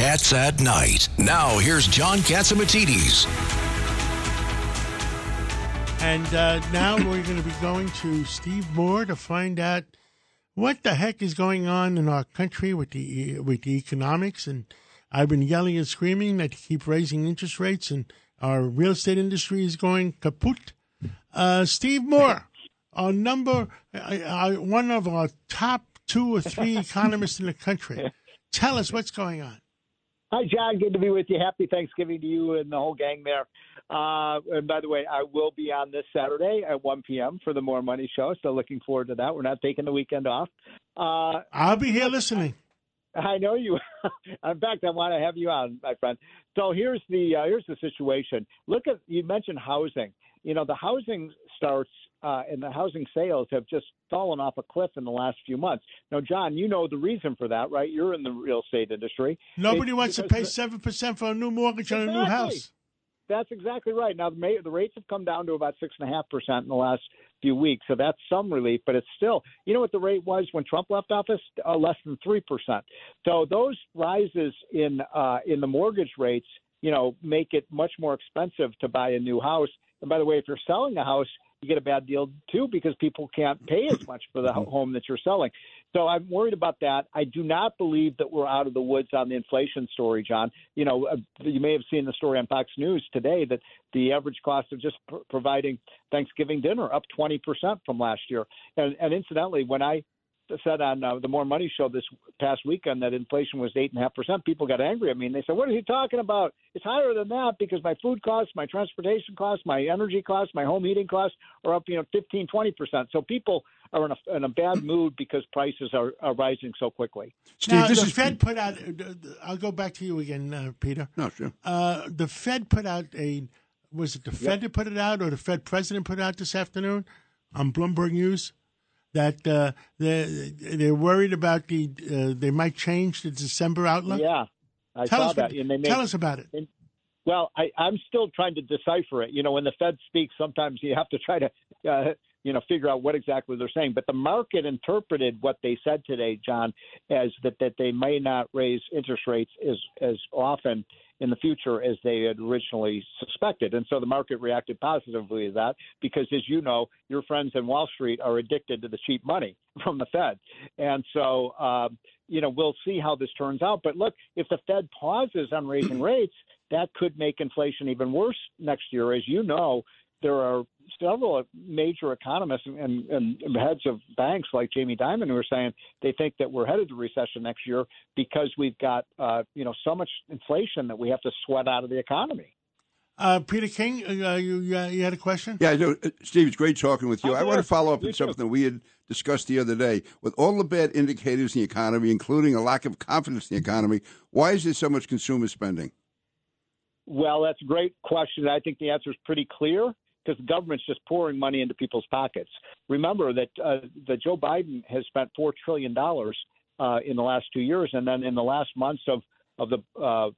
Cats at Night. Now, here's John Catsimatidis. And uh, now we're going to be going to Steve Moore to find out what the heck is going on in our country with the with the economics. And I've been yelling and screaming that keep raising interest rates, and our real estate industry is going kaput. Uh, Steve Moore, our number, uh, uh, one of our top two or three economists in the country. Tell us what's going on. Hi, John. Good to be with you. Happy Thanksgiving to you and the whole gang there. Uh, and by the way, I will be on this Saturday at 1 p.m. for the More Money Show. So looking forward to that. We're not taking the weekend off. Uh, I'll be here listening. I know you. In fact, I want to have you on, my friend. So here's the uh, here's the situation. Look at you mentioned housing. You know, the housing starts uh, and the housing sales have just fallen off a cliff in the last few months. Now, John, you know the reason for that, right? You're in the real estate industry. Nobody It's wants to pay seven percent for a new mortgage on a new house. That's exactly right. Now the rates have come down to about six and a half percent in the last few weeks, so that's some relief. But it's still, you know, what the rate was when Trump left office? Uh, less than three percent. So those rises in uh, in the mortgage rates, you know, make it much more expensive to buy a new house. And by the way, if you're selling a house, you get a bad deal too because people can't pay as much for the home that you're selling. So I'm worried about that. I do not believe that we're out of the woods on the inflation story, John. You know, uh, you may have seen the story on Fox News today that the average cost of just pr- providing Thanksgiving dinner up 20% from last year. And, and incidentally, when I said on uh, the More Money show this past weekend that inflation was eight and a half percent. People got angry at me and they said, "What are you talking about? It's higher than that because my food costs, my transportation costs, my energy costs, my home heating costs are up, you know, 15, 20 percent." So people are in a, in a bad mood because prices are, are rising so quickly. now, the Fed put out. I'll go back to you again, uh, Peter. No, sure. Uh, the Fed put out a. Was it the Fed that put it out, or the Fed president put it out this afternoon on Bloomberg News? That uh, they're, they're worried about the. Uh, they might change the December outlook. Yeah, I tell saw us that. what- and they made, tell us about it. And- well, I, I'm still trying to decipher it. You know, when the Fed speaks, sometimes you have to try to, uh, you know, figure out what exactly they're saying. But the market interpreted what they said today, John, as that that they may not raise interest rates as as often in the future as they had originally suspected. And so the market reacted positively to that because, as you know, your friends in Wall Street are addicted to the cheap money from the Fed. And so, um, you know, we'll see how this turns out. But look, if the Fed pauses on raising rates, that could make inflation even worse next year. As you know, there are several major economists and, and, and heads of banks like Jamie Dimon who are saying they think that we're headed to recession next year because we've got uh, you know so much inflation that we have to sweat out of the economy. Uh, Peter King, uh, you you you had a question? Yeah, I know. Uh, Steve, it's great talking with you. Oh, I want to follow up You on too. something we had discussed the other day. With all the bad indicators in the economy, including a lack of confidence in the economy, why is there so much consumer spending? Well, that's a great question. I think the answer is pretty clear because the government's just pouring money into people's pockets. Remember that uh, that Joe Biden has spent four trillion dollars uh, in the last two years, and then in the last months of of the uh,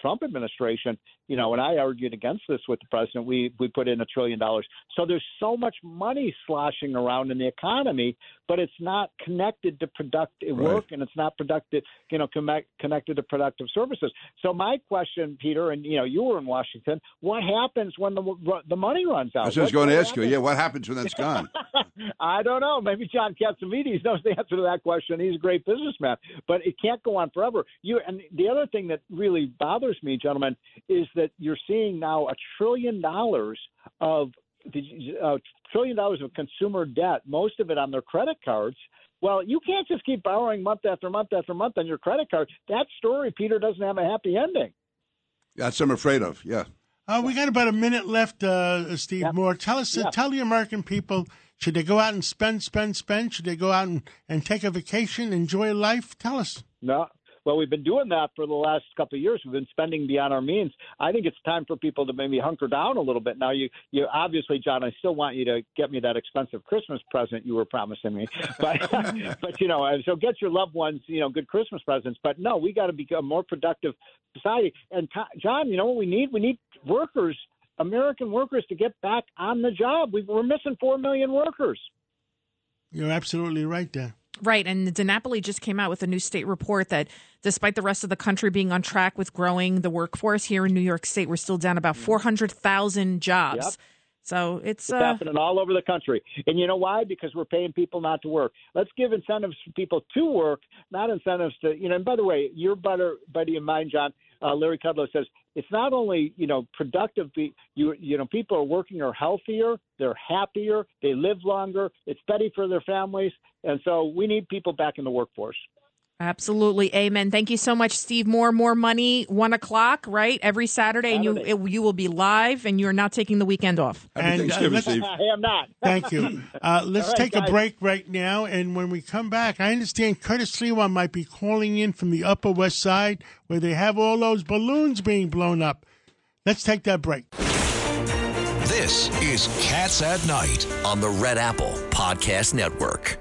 Trump administration, you know, and I argued against this with the president. We we put in a trillion dollars. So there's so much money sloshing around in the economy, but it's not connected to productive Right. work, and it's not productive, you know, connect, connected to productive services. So my question, Peter, and you know, you were in Washington. What happens when the the money runs out? I was What- going to ask you. Yeah, what happens when that's gone? I don't know. Maybe John Catsimatidis knows the answer to that question. He's a great businessman, but it can't go on forever. You and the other thing that really bothers me, gentlemen, is that you're seeing now a trillion dollars of the uh, trillion dollars of consumer debt, most of it on their credit cards. Well, you can't just keep borrowing month after month after month on your credit card. That story, Peter, doesn't have a happy ending. That's what I'm afraid of. Yeah. Uh, we got about a minute left, uh, Steve Moore. Tell us, uh, Yeah. tell the American people: should they go out and spend, spend, spend? Should they go out and, and take a vacation, enjoy life? Tell us. No, Well, we've been doing that for the last couple of years. We've been spending beyond our means. I think it's time for people to maybe hunker down a little bit. Now, you, you obviously, John, I still want you to get me that expensive Christmas present you were promising me, but but you know, so get your loved ones, you know, good Christmas presents. But no, we got to become a more productive society. And John, you know what we need? We need workers, American workers, to get back on the job. We, we're missing four million workers. You're absolutely right there. Right. And DiNapoli just came out with a new state report that despite the rest of the country being on track with growing the workforce here in New York State, we're still down about 400,000 jobs. Yep. So it's, it's uh, happening all over the country. And you know why? Because we're paying people not to work. Let's give incentives for people to work, not incentives to, you know, and by the way, your better buddy of mine, John, uh, Larry Kudlow says it's not only you know productive. You you know people are working are healthier, they're happier, they live longer. It's better for their families, and so we need people back in the workforce. Absolutely, amen. Thank you so much, Steve Moore, More money, one o'clock, right? Every Saturday, Saturday. and you it, you will be live, and you're not taking the weekend off. And uh, Steve. I am not. Thank you. Uh, let's right, take guys. a break right now, and when we come back, I understand Curtis Sliwa might be calling in from the Upper West Side, where they have all those balloons being blown up. Let's take that break. This is Cats at Night on the Red Apple Podcast Network.